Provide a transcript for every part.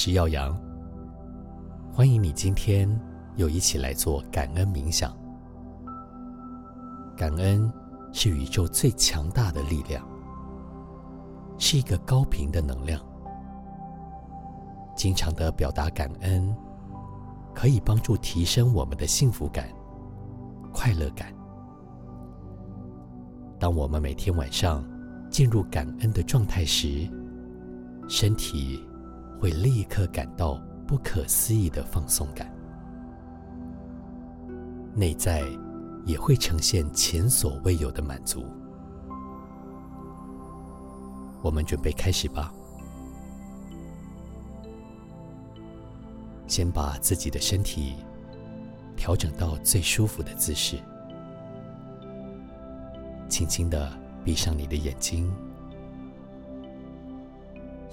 是耀阳。欢迎你今天又一起来做感恩冥想。感恩是宇宙最强大的力量，是一个高频的能量。经常的表达感恩，可以帮助提升我们的幸福感、快乐感。当我们每天晚上进入感恩的状态时，身体会立刻感到不可思议的放松感，内在也会呈现前所未有的满足。我们准备开始吧。先把自己的身体调整到最舒服的姿势，轻轻的闭上你的眼睛。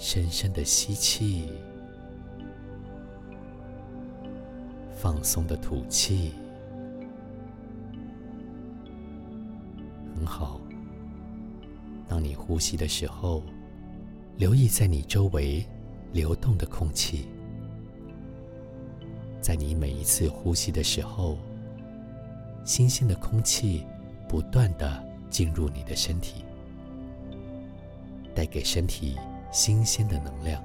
深深的吸气，放松的吐气，很好。当你呼吸的时候，留意在你周围流动的空气。在你每一次呼吸的时候，新鲜的空气不断的进入你的身体，带给身体。新鲜的能量，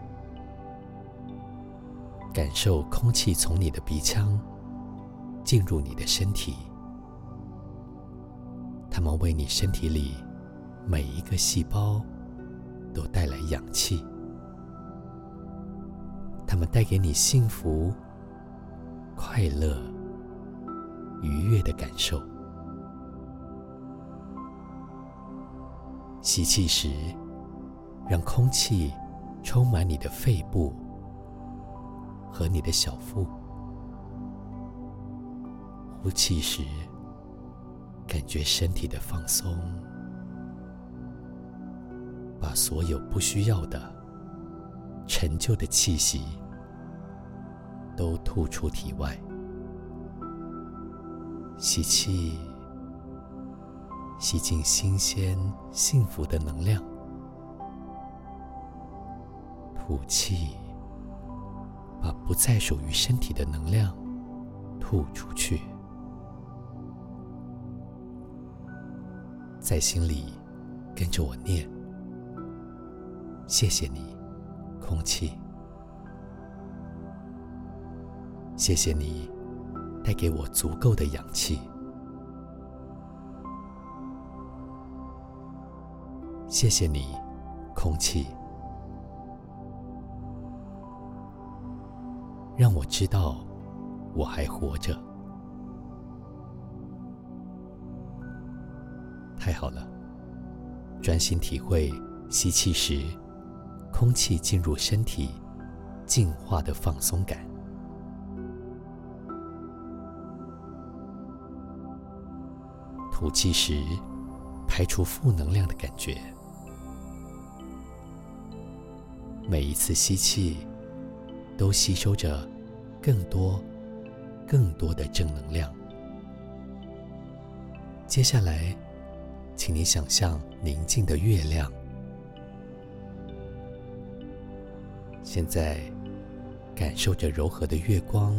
感受空气从你的鼻腔进入你的身体，它们为你身体里每一个细胞都带来氧气，它们带给你幸福、快乐、愉悦的感受。吸气时。让空气充满你的肺部和你的小腹。呼气时，感觉身体的放松，把所有不需要的、陈旧的气息都吐出体外。吸气，吸进新鲜、幸福的能量。吐气，把不再属于身体的能量吐出去。在心里跟着我念：谢谢你，空气；谢谢你，带给我足够的氧气；谢谢你，空气。让我知道我还活着，太好了！专心体会吸气时空气进入身体净化的放松感，吐气时排出负能量的感觉。每一次吸气。都吸收着更多、更多的正能量。接下来，请你想象宁静的月亮。现在，感受着柔和的月光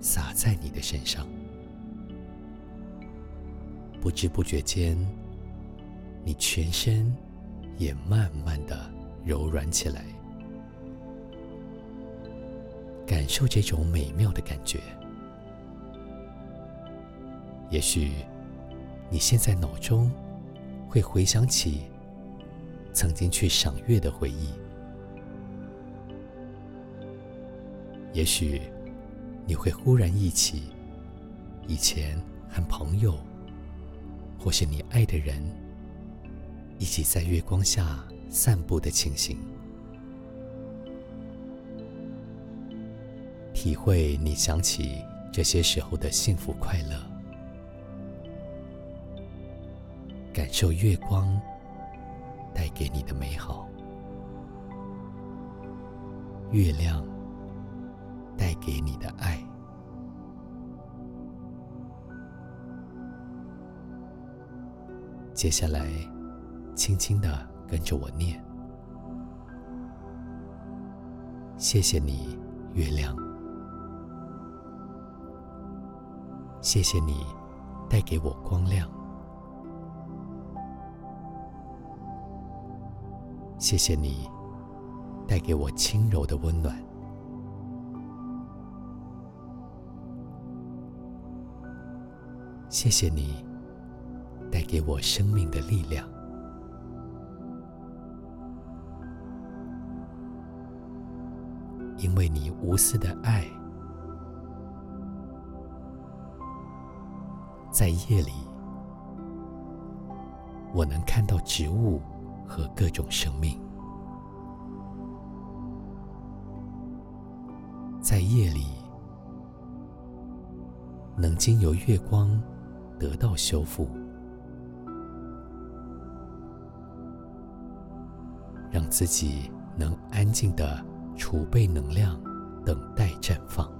洒在你的身上，不知不觉间，你全身也慢慢的柔软起来。感受这种美妙的感觉。也许你现在脑中会回想起曾经去赏月的回忆，也许你会忽然忆起以前和朋友或是你爱的人一起在月光下散步的情形。体会你想起这些时候的幸福快乐，感受月光带给你的美好，月亮带给你的爱。接下来，轻轻的跟着我念：谢谢你，月亮。谢谢你带给我光亮。谢谢你带给我轻柔的温暖。谢谢你带给我生命的力量。因为你无私的爱，在夜里，我能看到植物和各种生命；在夜里，能经由月光得到修复，让自己能安静的。储备能量，等待绽放。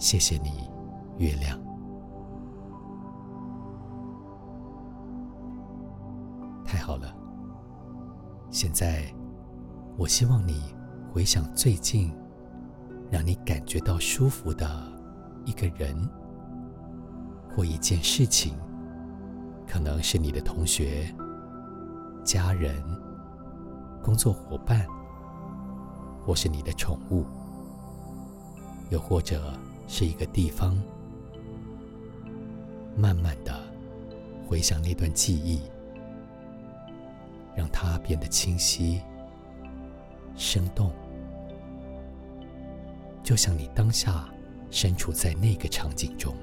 谢谢你，月亮。太好了。现在，我希望你回想最近让你感觉到舒服的一个人或一件事情。可能是你的同学、家人、工作伙伴，或是你的宠物，又或者是一个地方。慢慢的回想那段记忆，让它变得清晰、生动，就像你当下身处在那个场景中。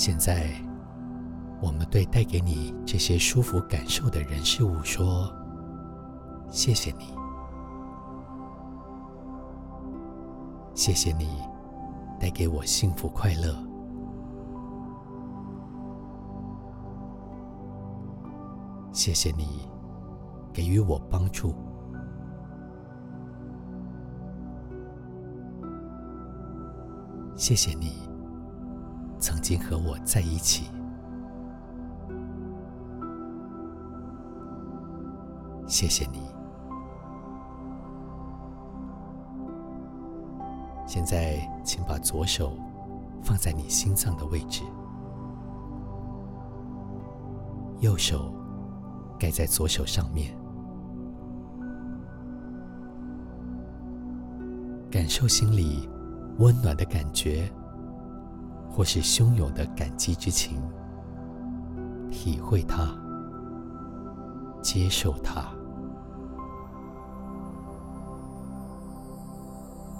现在，我们对带给你这些舒服感受的人事物说：“谢谢你，谢谢你带给我幸福快乐，谢谢你给予我帮助，谢谢你。”曾经和我在一起，谢谢你。现在，请把左手放在你心脏的位置，右手盖在左手上面，感受心里温暖的感觉。或是汹涌的感激之情，体会它，接受它，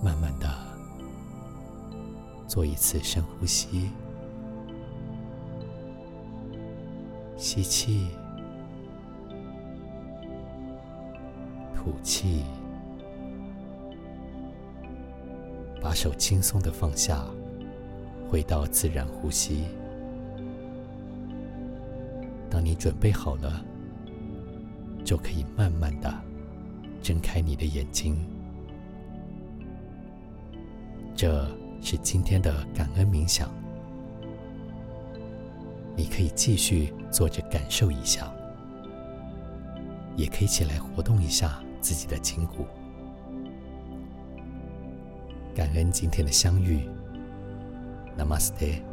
慢慢的做一次深呼吸，吸气，吐气，把手轻松的放下。回到自然呼吸。当你准备好了，就可以慢慢的睁开你的眼睛。这是今天的感恩冥想，你可以继续坐着感受一下。也可以起来活动一下自己的筋骨。感恩今天的相遇ナマステ。